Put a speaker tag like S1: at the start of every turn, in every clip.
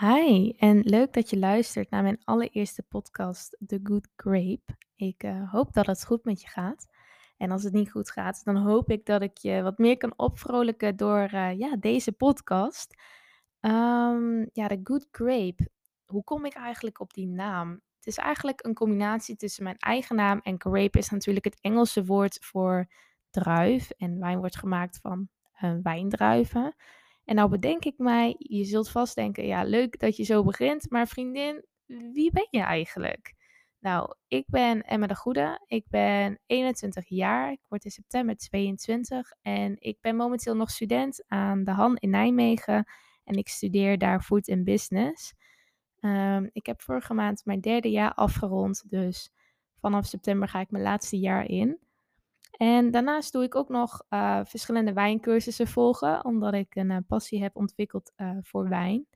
S1: Hi, en leuk dat je luistert naar mijn allereerste podcast, The Good Grape. Ik eh, hoop dat het goed met je gaat. En als het niet goed gaat, dan hoop ik dat ik je wat meer kan opvrolijken door eh, ja, deze podcast. Ehm, ja, The Good Grape. Hoe kom ik eigenlijk op die naam? Het is eigenlijk een combinatie tussen mijn eigen naam en grape is natuurlijk het Engelse woord voor druif. En wijn wordt gemaakt van eh, wijndruiven. En nou bedenk ik mij, je zult vast denken, ja, leuk dat je zo begint, maar vriendin, wie ben je eigenlijk? Nou, ik ben Emma de Goede, ik ben 21 jaar, ik word in september 22 en ik ben momenteel nog student aan de Han in Nijmegen en ik studeer daar Food and Business. Ehm, ik heb vorige maand mijn derde jaar afgerond, dus vanaf september ga ik mijn laatste jaar in. En daarnaast doe ik ook nog uh, verschillende wijncursussen volgen, omdat ik een uh, passie heb ontwikkeld uh, voor wijn.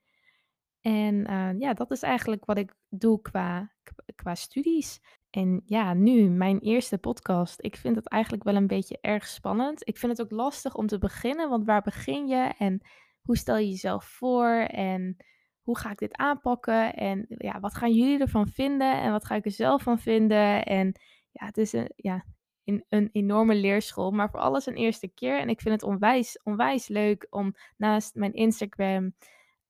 S1: En ja, dat is eigenlijk wat ik doe qua, qua studies. En ja, nu mijn eerste podcast. Ik vind het eigenlijk wel een beetje erg spannend. Ik vind het ook lastig om te beginnen, want waar begin je en hoe stel je jezelf voor en hoe ga ik dit aanpakken en ja, wat gaan jullie ervan vinden en wat ga ik er zelf van vinden? En ja, het is een, ja, in een enorme leerschool, maar voor alles een eerste keer. En ik vind het onwijs, onwijs leuk om naast mijn Instagram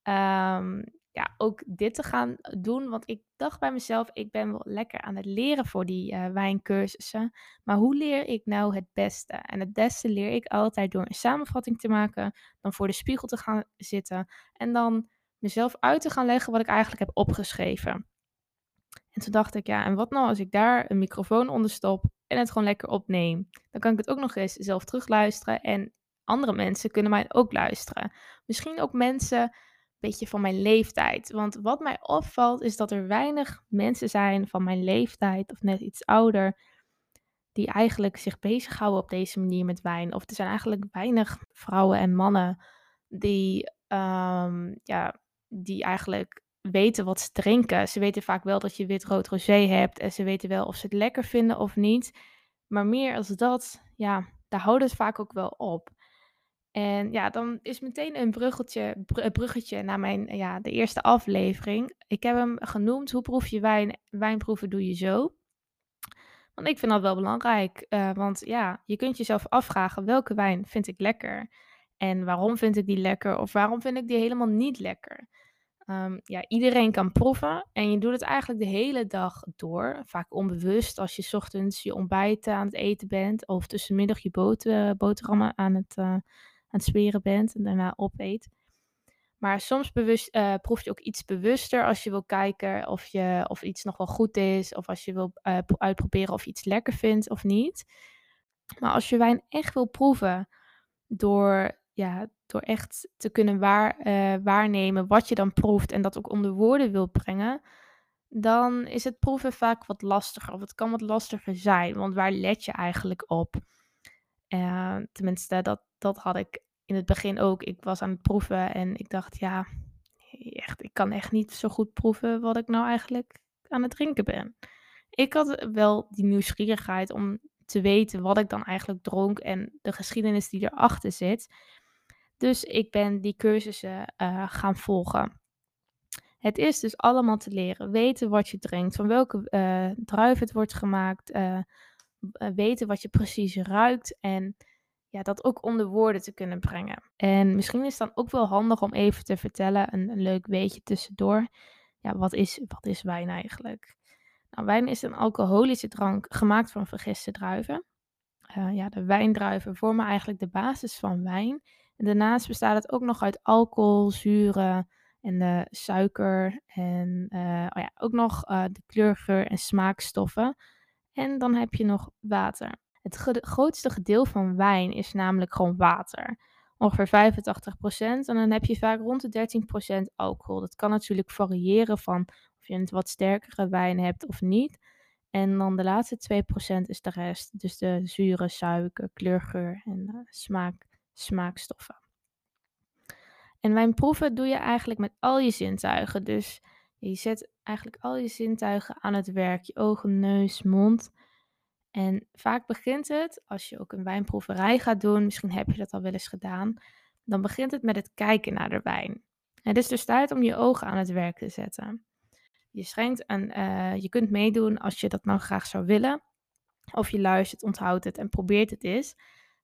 S1: um, ja, ook dit te gaan doen. Want ik dacht bij mezelf, ik ben wel lekker aan het leren voor die uh, wijncursussen. Maar hoe leer ik nou het beste? En het beste leer ik altijd door een samenvatting te maken, dan voor de spiegel te gaan zitten en dan mezelf uit te gaan leggen wat ik eigenlijk heb opgeschreven. En toen dacht ik, ja, en wat nou als ik daar een microfoon onder stop en het gewoon lekker opneem? Dan kan ik het ook nog eens zelf terugluisteren en andere mensen kunnen mij ook luisteren. Misschien ook mensen een beetje van mijn leeftijd. Want wat mij opvalt is dat er weinig mensen zijn van mijn leeftijd of net iets ouder die eigenlijk zich bezighouden op deze manier met wijn. Of er zijn eigenlijk weinig vrouwen en mannen die, um, ja, die eigenlijk weten wat ze drinken. Ze weten vaak wel dat je wit, rood, rosé hebt en ze weten wel of ze het lekker vinden of niet. Maar meer als dat, ja, daar houden het vaak ook wel op. En ja, dan is meteen een bruggetje, bruggetje naar mijn, ja, de eerste aflevering. Ik heb hem genoemd, hoe proef je wijn? Wijnproeven doe je zo. Want ik vind dat wel belangrijk, uh, want ja, je kunt jezelf afvragen, welke wijn vind ik lekker? En waarom vind ik die lekker? Of waarom vind ik die helemaal niet lekker? Um, ja, iedereen kan proeven en je doet het eigenlijk de hele dag door. Vaak onbewust als je ochtends je ontbijt aan het eten bent of tussenmiddag je boter, boterhammen aan het, uh, aan het smeren bent en daarna opeet. Maar soms bewust, uh, proef je ook iets bewuster als je wil kijken of, je, of iets nog wel goed is. Of als je wil uitproberen of je iets lekker vindt of niet. Maar als je wijn echt wil proeven door ja, door echt te kunnen waar, uh, waarnemen wat je dan proeft en dat ook onder woorden wil brengen, dan is het proeven vaak wat lastiger. Of het kan wat lastiger zijn, want waar let je eigenlijk op? Uh, tenminste, dat, dat had ik in het begin ook. Ik was aan het proeven en ik dacht, ja, echt, ik kan echt niet zo goed proeven wat ik nou eigenlijk aan het drinken ben. Ik had wel die nieuwsgierigheid om te weten wat ik dan eigenlijk dronk en de geschiedenis die erachter zit. Dus ik ben die cursussen uh, gaan volgen. Het is dus allemaal te leren. Weten wat je drinkt, van welke uh, druif het wordt gemaakt. Uh, weten wat je precies ruikt. En ja, dat ook onder woorden te kunnen brengen. En misschien is het dan ook wel handig om even te vertellen, een, een leuk weetje tussendoor. Ja, wat is, wat is wijn eigenlijk? Nou, wijn is een alcoholische drank gemaakt van vergiste druiven. ja, de wijndruiven vormen eigenlijk de basis van wijn. Daarnaast bestaat het ook nog uit alcohol, zuren en suiker en uh, oh ja, ook nog uh, de kleurgeur en smaakstoffen. En dan heb je nog water. Het grootste gedeelte van wijn is namelijk gewoon water. Ongeveer 85%. En dan heb je vaak rond de 13% alcohol. Dat kan natuurlijk variëren van of je een wat sterkere wijn hebt of niet. En dan de laatste 2% is de rest. Dus de zure, suiker, kleurgeur en uh, smaak smaakstoffen. En wijnproeven doe je eigenlijk met al je zintuigen. Dus je zet eigenlijk al je zintuigen aan het werk. Je ogen, neus, mond. En vaak begint het, als je ook een wijnproeverij gaat doen, misschien heb je dat al wel eens gedaan, dan begint het met het kijken naar de wijn. Het is dus tijd om je ogen aan het werk te zetten. Je schenkt en uh, je kunt meedoen als je dat nou graag zou willen. Of je luistert, onthoudt het en probeert het eens.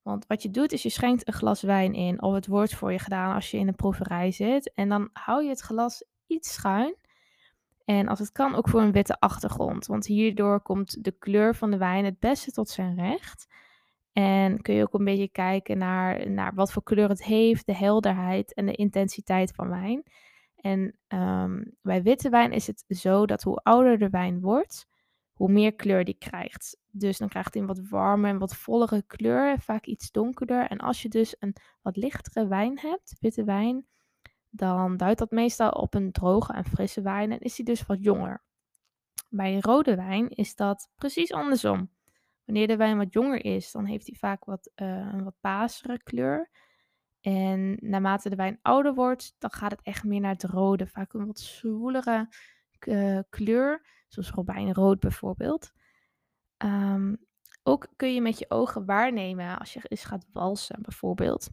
S1: Want wat je doet is je schenkt een glas wijn in. Of het wordt voor je gedaan als je in een proeverij zit. En dan hou je het glas iets schuin. En als het kan ook voor een witte achtergrond. Want hierdoor komt de kleur van de wijn het beste tot zijn recht. En kun je ook een beetje kijken naar, naar wat voor kleur het heeft, de helderheid en de intensiteit van wijn. En ehm, bij witte wijn is het zo dat hoe ouder de wijn wordt, hoe meer kleur die krijgt. Dus dan krijgt hij een wat warmer en wat vollere kleur, vaak iets donkerder. En als je dus een wat lichtere wijn hebt, witte wijn, dan duidt dat meestal op een droge en frisse wijn en is die dus wat jonger. Bij rode wijn is dat precies andersom. Wanneer de wijn wat jonger is, dan heeft hij vaak wat, uh, een wat pasere kleur. En naarmate de wijn ouder wordt, dan gaat het echt meer naar het rode. Vaak een wat zwoelere kleur, zoals robijnrood bijvoorbeeld. Um, ook kun je met je ogen waarnemen als je eens gaat walsen bijvoorbeeld.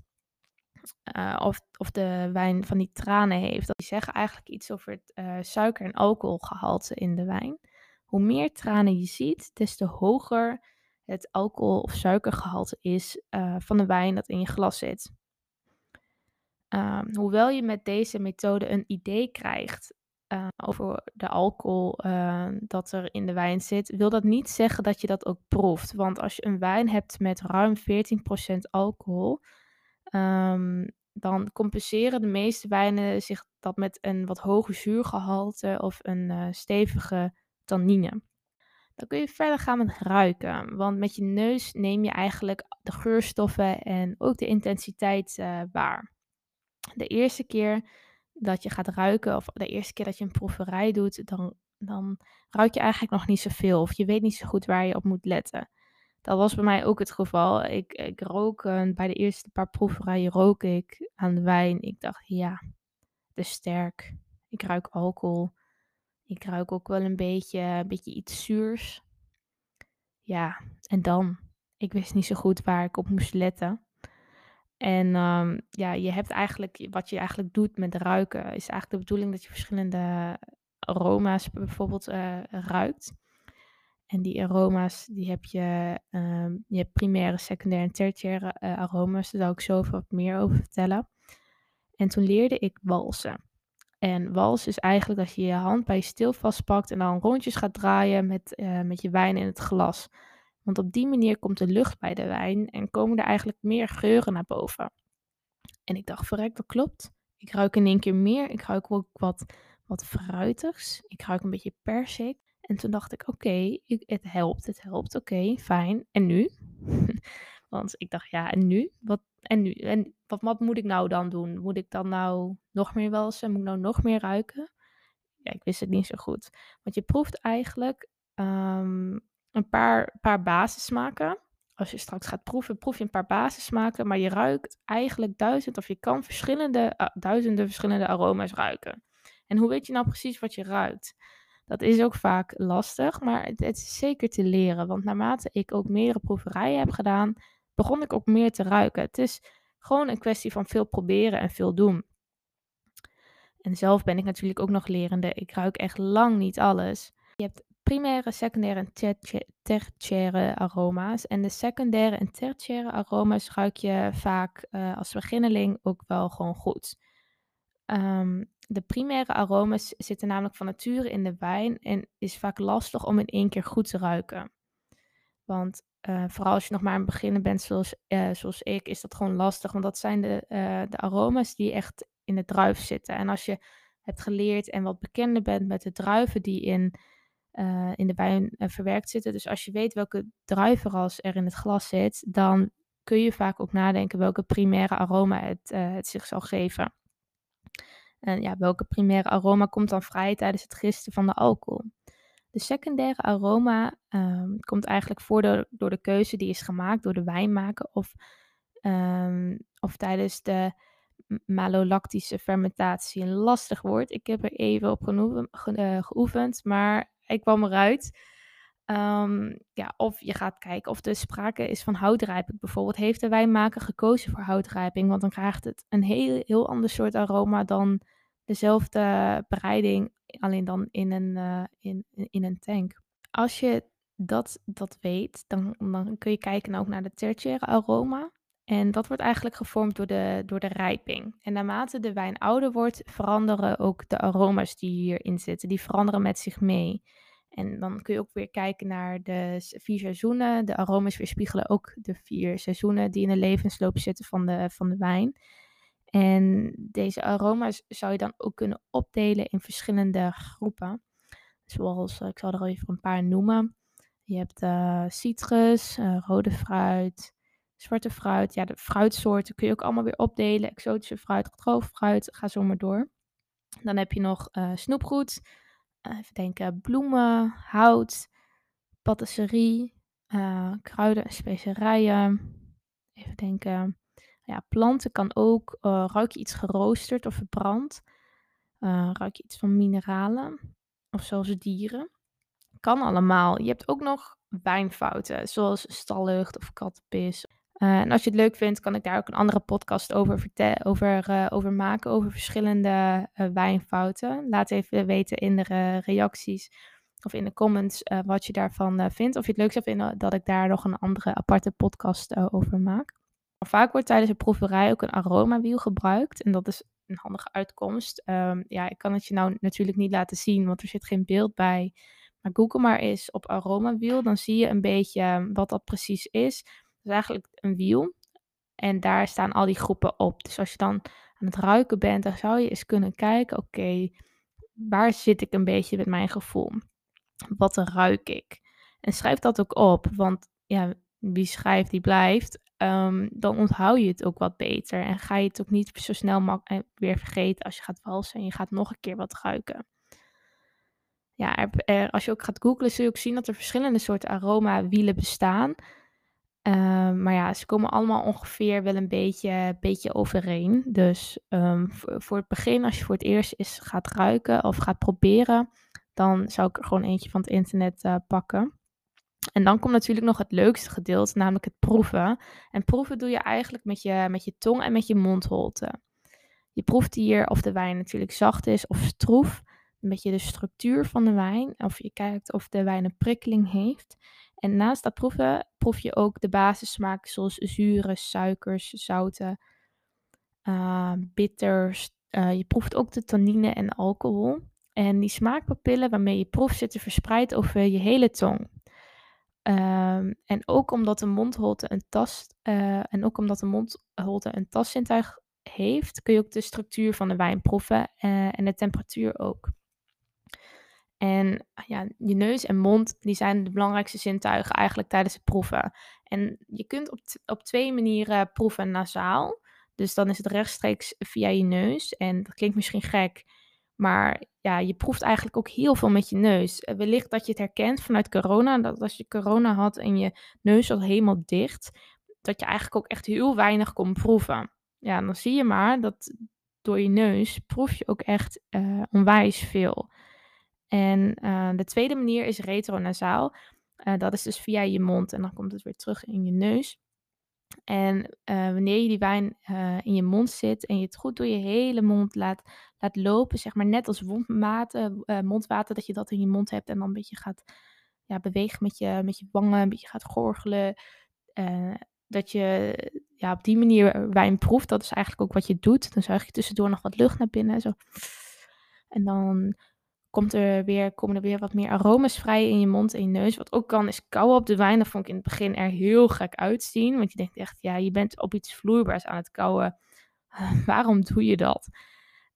S1: Uh, of, of de wijn van die tranen heeft. Die zeggen eigenlijk iets over het uh, suiker- en alcoholgehalte in de wijn. Hoe meer tranen je ziet, des te hoger het alcohol- of suikergehalte is van de wijn dat in je glas zit. Um, hoewel je met deze methode een idee krijgt uh, over de alcohol uh, dat er in de wijn zit, wil dat niet zeggen dat je dat ook proeft. Want als je een wijn hebt met ruim 14% alcohol, um, dan compenseren de meeste wijnen zich dat met een wat hoger zuurgehalte of een uh, stevige tannine. Dan kun je verder gaan met ruiken. Want met je neus neem je eigenlijk de geurstoffen en ook de intensiteit waar. De eerste keer dat je gaat ruiken, of de eerste keer dat je een proeverij doet, dan, dan ruik je eigenlijk nog niet zoveel. Of je weet niet zo goed waar je op moet letten. Dat was bij mij ook het geval. Ik, ik rook uh, bij de eerste paar proeverijen rook ik aan de wijn. Ik dacht, ja, te sterk. Ik ruik alcohol. Ik ruik ook wel een beetje, een beetje iets zuurs. Ja, en dan? Ik wist niet zo goed waar ik op moest letten. En um, ja, je hebt eigenlijk, wat je eigenlijk doet met ruiken, is eigenlijk de bedoeling dat je verschillende aroma's bijvoorbeeld uh, ruikt. En die aroma's, die heb je, um, je primaire, secundaire en tertiaire uh, aroma's. Daar zal ik zo wat meer over vertellen. En toen leerde ik walsen. En wals is eigenlijk dat je je hand bij je stil vastpakt en dan rondjes gaat draaien met, uh, met je wijn in het glas. Want op die manier komt de lucht bij de wijn en komen er eigenlijk meer geuren naar boven. En ik dacht, verrek, dat klopt. Ik ruik in één keer meer. Ik ruik ook wat, wat fruitigs. Ik ruik een beetje persik. En toen dacht ik, oké, het helpt, het helpt, oké, fijn. En nu? Want ik dacht, ja, en nu? Wat, en nu? En wat, moet ik nou dan doen? Moet ik dan nou nog meer walsen? Moet ik nou nog meer ruiken? Ja, ik wist het niet zo goed. Want je proeft eigenlijk um, een paar, paar basissmaken. Als je straks gaat proeven, proef je een paar basissmaken, maar je ruikt eigenlijk duizend of je kan verschillende, uh, duizenden verschillende aroma's ruiken. En hoe weet je nou precies wat je ruikt? Dat is ook vaak lastig, maar het, het is zeker te leren. Want naarmate ik ook meerdere proeverijen heb gedaan, begon ik ook meer te ruiken. Het is gewoon een kwestie van veel proberen en veel doen. En zelf ben ik natuurlijk ook nog lerende. Ik ruik echt lang niet alles. Je hebt primaire, secundaire en tertiaire aroma's. En de secundaire en tertiaire aroma's ruik je vaak uh, als beginneling ook wel gewoon goed. Um, de primaire aroma's zitten namelijk van nature in de wijn en is vaak lastig om in één keer goed te ruiken. Want uh, vooral als je nog maar aan het beginnen bent, zoals, uh, zoals ik, is dat gewoon lastig. Want dat zijn de, de aroma's die echt in de druif zitten. En als je hebt geleerd en wat bekender bent met de druiven die in uh, in de wijn uh, verwerkt zitten. Dus als je weet welke druivenras er in het glas zit, dan kun je vaak ook nadenken welke primaire aroma het, uh, het zich zal geven. En ja, welke primaire aroma komt dan vrij tijdens het gisten van de alcohol? De secundaire aroma um, komt eigenlijk voor door, door de keuze die is gemaakt door de wijnmaker of, um, of tijdens de malolactische fermentatie. Een lastig woord. Ik heb er even op geoefend, maar ik kwam eruit. Um, ja, of je gaat kijken of er sprake is van houtrijping. Bijvoorbeeld heeft de wijnmaker gekozen voor houtrijping, want dan krijgt het een heel, heel ander soort aroma dan dezelfde bereiding, alleen dan in een, uh, in, in een tank. Als je dat, dat weet, dan, dan kun je kijken ook naar de tertiaire aroma. En dat wordt eigenlijk gevormd door de, door de rijping. En naarmate de wijn ouder wordt, veranderen ook de aroma's die hierin zitten. Die veranderen met zich mee. En dan kun je ook weer kijken naar de vier seizoenen. De aroma's weerspiegelen ook de vier seizoenen die in de levensloop zitten van de, van de wijn. En deze aroma's zou je dan ook kunnen opdelen in verschillende groepen. Zoals, eh, ik zal er even een paar noemen. Je hebt uh, citrus, uh, rode fruit, zwarte fruit. Ja, de fruitsoorten kun je ook allemaal weer opdelen. Exotische fruit, gedroogd fruit, ga zo maar door. Dan heb je nog uh, snoepgoed, even denken, bloemen, hout, patisserie, kruiden en specerijen. Even denken, ja, planten kan ook. ruik je iets geroosterd of verbrand? ruik je iets van mineralen? Of zelfs dieren? Kan allemaal. Je hebt ook nog wijnfouten, zoals stallucht of kattenpis. Uh, en als je het leuk vindt, kan ik daar ook een andere podcast over, over, uh, over maken, over verschillende uh, wijnfouten. Laat even weten in de reacties of in de comments wat je daarvan vindt. Of je het leuk zou vinden dat ik daar nog een andere aparte podcast over maak. Vaak wordt tijdens de proeverij ook een aromawiel gebruikt. En dat is een handige uitkomst. Um, ja, ik kan het je nou natuurlijk niet laten zien, want er zit geen beeld bij. Maar google maar eens op aromawiel, dan zie je een beetje ehm, wat dat precies is. Is eigenlijk een wiel en daar staan al die groepen op. Dus als je dan aan het ruiken bent, dan zou je eens kunnen kijken, oké, waar zit ik een beetje met mijn gevoel? Wat ruik ik? En schrijf dat ook op, want ja, wie schrijft, die blijft. Um, dan onthoud je het ook wat beter. En ga je het ook niet zo snel eh, weer vergeten als je gaat walsen en je gaat nog een keer wat ruiken ja, er, als je ook gaat googlen, zul je ook zien dat er verschillende soorten aromawielen bestaan. Um, maar ja, ze komen allemaal ongeveer wel een beetje, beetje overeen. Dus um, voor, het begin, als je voor het eerst eens gaat ruiken of gaat proberen, dan zou ik er gewoon eentje van het internet uh, pakken. En dan komt natuurlijk nog het leukste gedeelte, namelijk het proeven. En proeven doe je eigenlijk met je, met je tong en met je mondholte. Je proeft hier of de wijn natuurlijk zacht is of stroef een beetje de structuur van de wijn. Of je kijkt of de wijn een prikkeling heeft. En naast dat proeven proef je ook de basissmaken zoals zuren, suikers, zouten, uh, bitters. Uh, je proeft ook de tannine en alcohol. En die smaakpapillen waarmee je proeft zitten verspreid over je hele tong. Um, en ook omdat de mondholte een tast uh, en ook omdat de mondholte een tastzintuig heeft, kun je ook de structuur van de wijn proeven en de temperatuur ook. En ja, je neus en mond, die zijn de belangrijkste zintuigen eigenlijk tijdens het proeven. En je kunt op, op twee manieren proeven nasaal. Dus dan is het rechtstreeks via je neus. En dat klinkt misschien gek, maar ja, je proeft eigenlijk ook heel veel met je neus. Eh, wellicht dat je het herkent vanuit corona, dat als je corona had en je neus was helemaal dicht, dat je eigenlijk ook echt heel weinig kon proeven. Ja, dan zie je maar dat door je neus proef je ook echt uh, onwijs veel. En uh, de tweede manier is retronasaal. Uh, dat is dus via je mond en dan komt het weer terug in je neus. En uh, wanneer je die wijn in je mond zit en je het goed door je hele mond laat, laat lopen, zeg maar net als wondmaten, mondwater, dat je dat in je mond hebt en dan een beetje gaat ja, bewegen met je, met je wangen, een beetje gaat gorgelen. dat je ja, op die manier wijn proeft, dat is eigenlijk ook wat je doet. Dan zuig je tussendoor nog wat lucht naar binnen. Zo. En dan komt er weer, komen er weer wat meer aromas vrij in je mond en je neus. Wat ook kan is kauwen op de wijn. Dat vond ik in het begin er heel gek uitzien. Want je denkt echt, ja, je bent op iets vloeibaars aan het kauwen. Waarom doe je dat?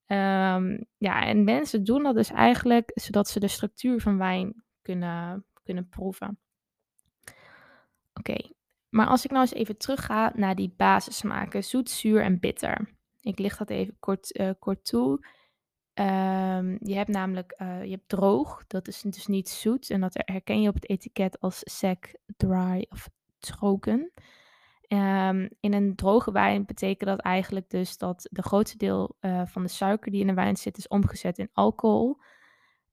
S1: Um, ja, en mensen doen dat dus eigenlijk zodat ze de structuur van wijn kunnen, kunnen proeven. Oké, maar als ik nou eens even terug ga naar die basissmaken, zoet, zuur en bitter. Ik licht dat even kort, uh, kort toe. Um, je hebt namelijk uh, je hebt droog, dat is dus niet zoet. En dat herken je op het etiket als sec, dry of troken. Um, in een droge wijn betekent dat eigenlijk dus dat de grootste deel uh, van de suiker die in de wijn zit is omgezet in alcohol.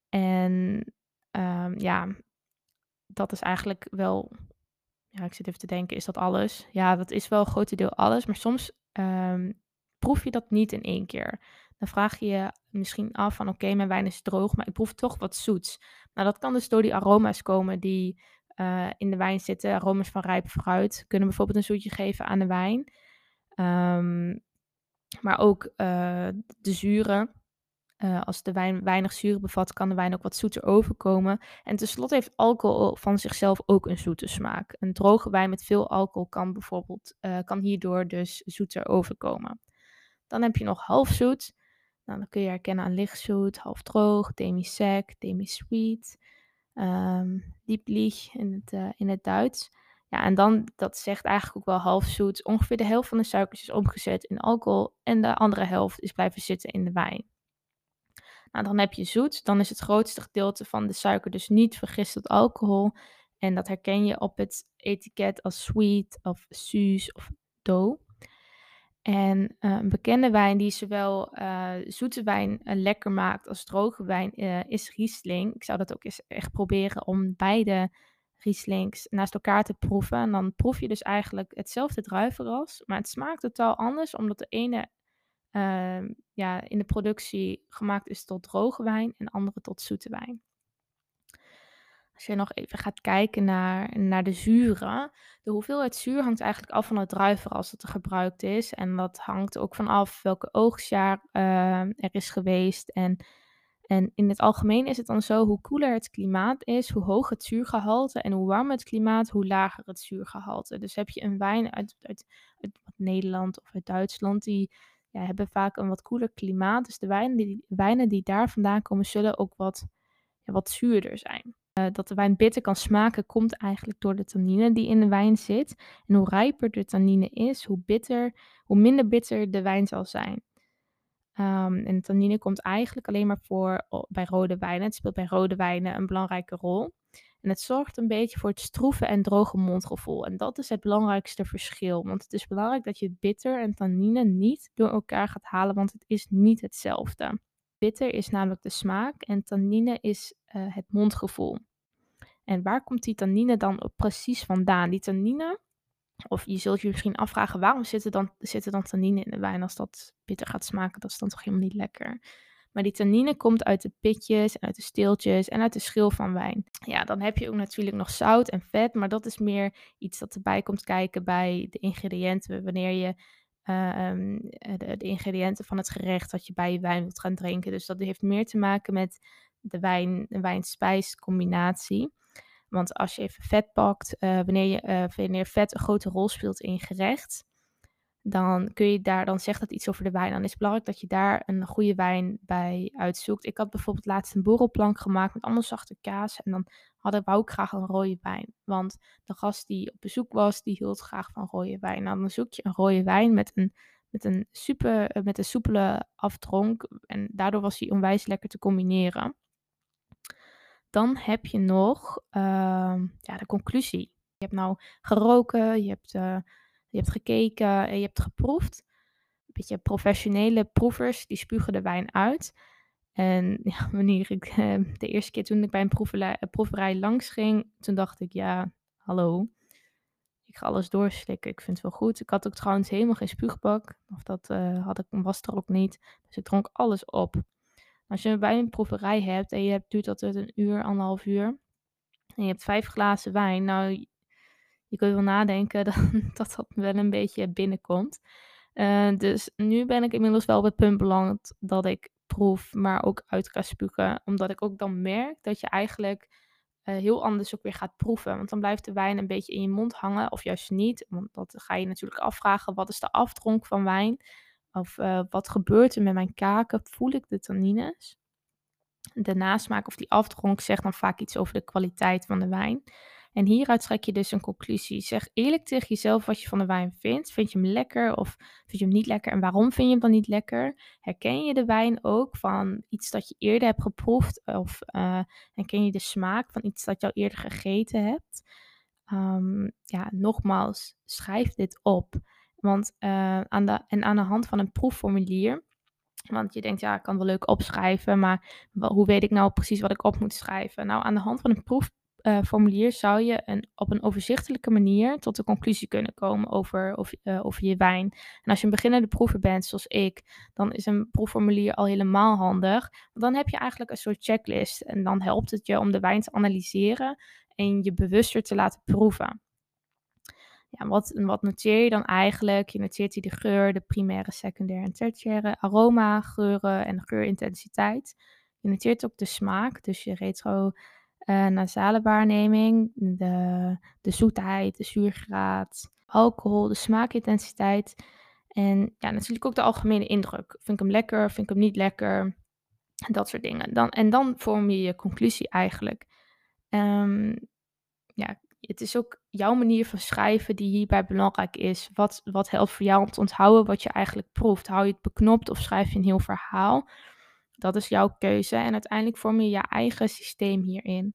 S1: En um, ja, dat is eigenlijk wel, ja, ik zit even te denken, is dat alles? Ja, dat is wel een groot deel alles, maar soms proef je dat niet in één keer. Dan vraag je je misschien af van oké, mijn wijn is droog, maar ik proef toch wat zoets. Nou, dat kan dus door die aroma's komen die uh, in de wijn zitten. Aroma's van rijp fruit kunnen bijvoorbeeld een zoetje geven aan de wijn. Um, maar ook uh, de zuren. Uh, als de wijn weinig zuur bevat, kan de wijn ook wat zoeter overkomen. En tenslotte heeft alcohol van zichzelf ook een zoete smaak. Een droge wijn met veel alcohol kan bijvoorbeeld kan hierdoor dus zoeter overkomen. Dan heb je nog halfzoet. Nou, dan kun je herkennen aan lichtzoet, half droog, demi-sec, demi-sweet, um, dieplich in het, uh, in het Duits. Ja, en dan, dat zegt eigenlijk ook wel half zoet. Ongeveer de helft van de suikers is omgezet in alcohol en de andere helft is blijven zitten in de wijn. Nou, dan heb je zoet. Dan is het grootste gedeelte van de suiker dus niet vergist tot alcohol. En dat herken je op het etiket als sweet of suus of dough. En een bekende wijn die zowel uh, zoete wijn uh, lekker maakt als droge wijn is Riesling. Ik zou dat ook eens echt proberen om beide Rieslings naast elkaar te proeven. En dan proef je dus eigenlijk hetzelfde druivenras, maar het smaakt totaal anders, omdat de ene uh, ja, in de productie gemaakt is tot droge wijn en de andere tot zoete wijn. Als je nog even gaat kijken naar, naar de zuren. De hoeveelheid zuur hangt eigenlijk af van het druivenras dat er gebruikt is. En dat hangt ook vanaf welke oogstjaar uh, er is geweest. En, en in het algemeen is het dan zo, hoe koeler het klimaat is, hoe hoger het zuurgehalte. En hoe warmer het klimaat, hoe lager het zuurgehalte. Dus heb je een wijn uit, uit, uit Nederland of uit Duitsland, die ja, hebben vaak een wat koeler klimaat. Dus de wijnen die, wijnen die daar vandaan komen, zullen ook wat, ja, wat zuurder zijn. Uh, dat de wijn bitter kan smaken, komt eigenlijk door de tannine die in de wijn zit. En hoe rijper de tannine is, hoe, bitter, hoe minder bitter de wijn zal zijn. Um, en tannine komt eigenlijk alleen maar voor bij rode wijnen. Het speelt bij rode wijnen een belangrijke rol. En het zorgt een beetje voor het stroeve en droge mondgevoel. En dat is het belangrijkste verschil. Want het is belangrijk dat je bitter en tannine niet door elkaar gaat halen, want het is niet hetzelfde. Bitter is namelijk de smaak en tannine is uh, het mondgevoel. En waar komt die tannine dan precies vandaan? Die tannine, of je zult je misschien afvragen, waarom zit dan, zit dan tannine in de wijn als dat bitter gaat smaken? Dat is dan toch helemaal niet lekker. Maar die tannine komt uit de pitjes uit de steeltjes en uit de schil van wijn. Ja, dan heb je ook natuurlijk nog zout en vet, maar dat is meer iets dat erbij komt kijken bij de ingrediënten. Wanneer je de, de, ingrediënten van het gerecht dat je bij je wijn wilt gaan drinken. Dus dat heeft meer te maken met de wijn, wijn-spijs combinatie. Want als je even vet pakt, uh, wanneer, je, uh, wanneer vet een grote rol speelt in gerecht, dan kun je daar, dan zegt dat iets over de wijn. Dan is het belangrijk dat je daar een goede wijn bij uitzoekt. Ik had bijvoorbeeld laatst een borrelplank gemaakt met allemaal zachte kaas. En dan had ik, wou ik graag een rode wijn. Want de gast die op bezoek was, die hield graag van rode wijn. Nou, dan zoek je een rode wijn met een, met een, super, eh, met een soepele aftronk. En daardoor was die onwijs lekker te combineren. Dan heb je nog uh, ja, de conclusie. Je hebt nou geroken, je hebt... Uh, je hebt gekeken en je hebt geproefd. Een beetje professionele proevers, die spugen de wijn uit. En ja, wanneer ik eh, de eerste keer toen ik bij een eh, proeverij langs ging, toen dacht ik, ja, hallo. Ik ga alles doorslikken. Ik vind het wel goed. Ik had ook trouwens helemaal geen spuugbak. Of dat uh, had ik, was er ook niet. Dus ik dronk alles op. Als je bij een proeverij hebt en je hebt, duurt dat een uur, anderhalf uur. En je hebt vijf glazen wijn. Nou, je kunt wel nadenken dat, dat dat wel een beetje binnenkomt. Uh, dus nu ben ik inmiddels wel op het punt beland dat ik proef, maar ook uit kan spugen. Omdat ik ook dan merk dat je eigenlijk uh, heel anders ook weer gaat proeven. Want dan blijft de wijn een beetje in je mond hangen, of juist niet. Want dat ga je natuurlijk afvragen, wat is de aftronk van wijn? Of uh, wat gebeurt er met mijn kaken? Voel ik de tannines? De nasmaak of die aftronk zegt dan vaak iets over de kwaliteit van de wijn. En hieruit trek je dus een conclusie. Zeg eerlijk tegen jezelf wat je van de wijn vindt. Vind je hem lekker of vind je hem niet lekker? En waarom vind je hem dan niet lekker? Herken je de wijn ook van iets dat je eerder hebt geproefd? Of uh, herken je de smaak van iets dat je al eerder gegeten hebt? Um, ja, nogmaals, schrijf dit op. Want uh, aan de, en aan de hand van een proefformulier want je denkt, ja, ik kan wel leuk opschrijven, maar hoe weet ik nou precies wat ik op moet schrijven? Nou, aan de hand van een proef, uh, formulier zou je een, op een overzichtelijke manier tot de conclusie kunnen komen over, of, over je wijn. En als je een beginnende proever bent, zoals ik, dan is een proefformulier al helemaal handig. Dan heb je eigenlijk een soort checklist. En dan helpt het je om de wijn te analyseren en je bewuster te laten proeven. Ja, wat, wat noteer je dan eigenlijk? Je noteert hier de geur, de primaire, secundaire en tertiaire aroma, geuren en geurintensiteit. Je noteert ook de smaak, dus je retro uh, nasale waarneming, de, de zoetheid, de zuurgraad, alcohol, de smaakintensiteit en ja, natuurlijk ook de algemene indruk. Vind ik hem lekker, vind ik hem niet lekker, dat soort dingen. Dan, en dan vorm je je conclusie eigenlijk. Um, ja, het is ook jouw manier van schrijven die hierbij belangrijk is. Wat, wat helpt voor jou om te onthouden wat je eigenlijk proeft? Hou je het beknopt of schrijf je een heel verhaal? Dat is jouw keuze en uiteindelijk vorm je je eigen systeem hierin.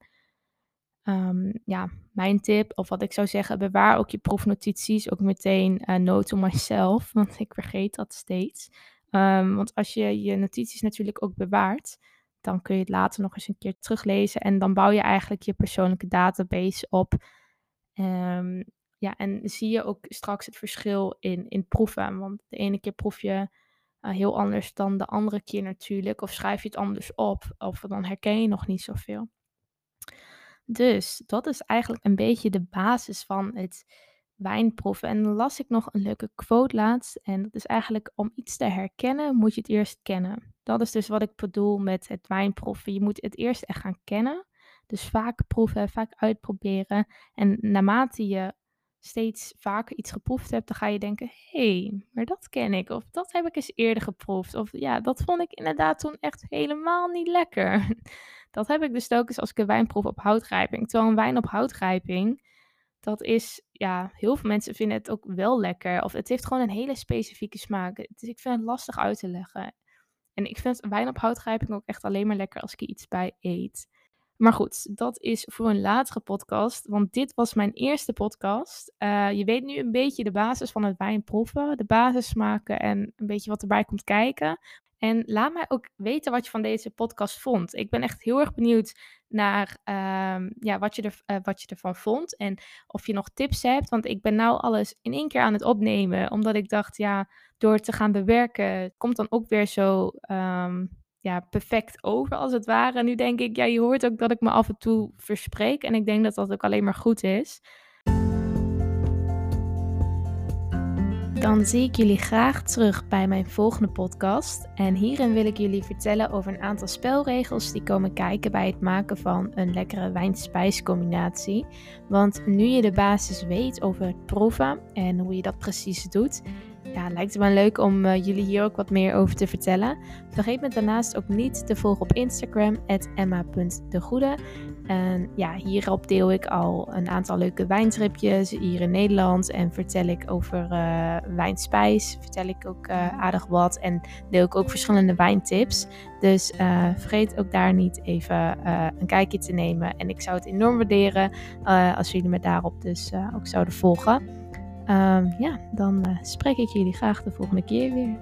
S1: Um, ja, mijn tip, of wat ik zou zeggen, bewaar ook je proefnotities ook meteen uh, note to myself, want ik vergeet dat steeds. Um, want als je je notities natuurlijk ook bewaart, dan kun je het later nog eens een keer teruglezen en dan bouw je eigenlijk je persoonlijke database op. Um, ja, en zie je ook straks het verschil in, in proeven, want de ene keer proef je uh, heel anders dan de andere keer natuurlijk. Of schrijf je het anders op. Of dan herken je nog niet zoveel. Dus dat is eigenlijk een beetje de basis van het wijnproeven. En dan las ik nog een leuke quote laatst. En dat is eigenlijk om iets te herkennen moet je het eerst kennen. Dat is dus wat ik bedoel met het wijnproeven. Je moet het eerst echt gaan kennen. Dus vaak proeven, vaak uitproberen. En naarmate je steeds vaker iets geproefd hebt, dan ga je denken: hé, hey, maar dat ken ik. Of dat heb ik eens eerder geproefd. Of ja, dat vond ik inderdaad toen echt helemaal niet lekker. Dat heb ik dus eens als ik een wijn proef op houtgrijping. Terwijl een wijn op houtgrijping, dat is, ja, heel veel mensen vinden het ook wel lekker. Of het heeft gewoon een hele specifieke smaak. Dus ik vind het lastig uit te leggen. En ik vind wijn op houtgrijping ook echt alleen maar lekker als ik er iets bij eet. Maar goed, dat is voor een latere podcast, want dit was mijn eerste podcast. Uh, je weet nu een beetje de basis van het wijn proeven, de basis maken en een beetje wat erbij komt kijken. En laat mij ook weten wat je van deze podcast vond. Ik ben echt heel erg benieuwd naar uh, ja, wat, je er, uh, wat je ervan vond. En of je nog tips hebt. Want ik ben nou alles in één keer aan het opnemen. Omdat ik dacht, ja, door te gaan bewerken, komt dan ook weer zo um, ja, perfect over als het ware. En nu denk ik, ja, je hoort ook dat ik me af en toe verspreek. En ik denk dat dat ook alleen maar goed is. Dan zie ik jullie graag terug bij mijn volgende podcast. En hierin wil ik jullie vertellen over een aantal spelregels die komen kijken bij het maken van een lekkere wijn-spijscombinatie. Want nu je de basis weet over het proeven en hoe je dat precies doet, ja, lijkt het me leuk om uh, jullie hier ook wat meer over te vertellen. Vergeet me daarnaast ook niet te volgen op Instagram, emma.degoede. En ja, hierop deel ik al een aantal leuke wijntripjes hier in Nederland. En vertel ik over uh, wijnspijs. Vertel ik ook uh, aardig wat. En deel ik ook verschillende wijntips. Dus vergeet ook daar niet even een kijkje te nemen. En ik zou het enorm waarderen als jullie me daarop dus ook zouden volgen. Um, ja, dan spreek ik jullie graag de volgende keer weer.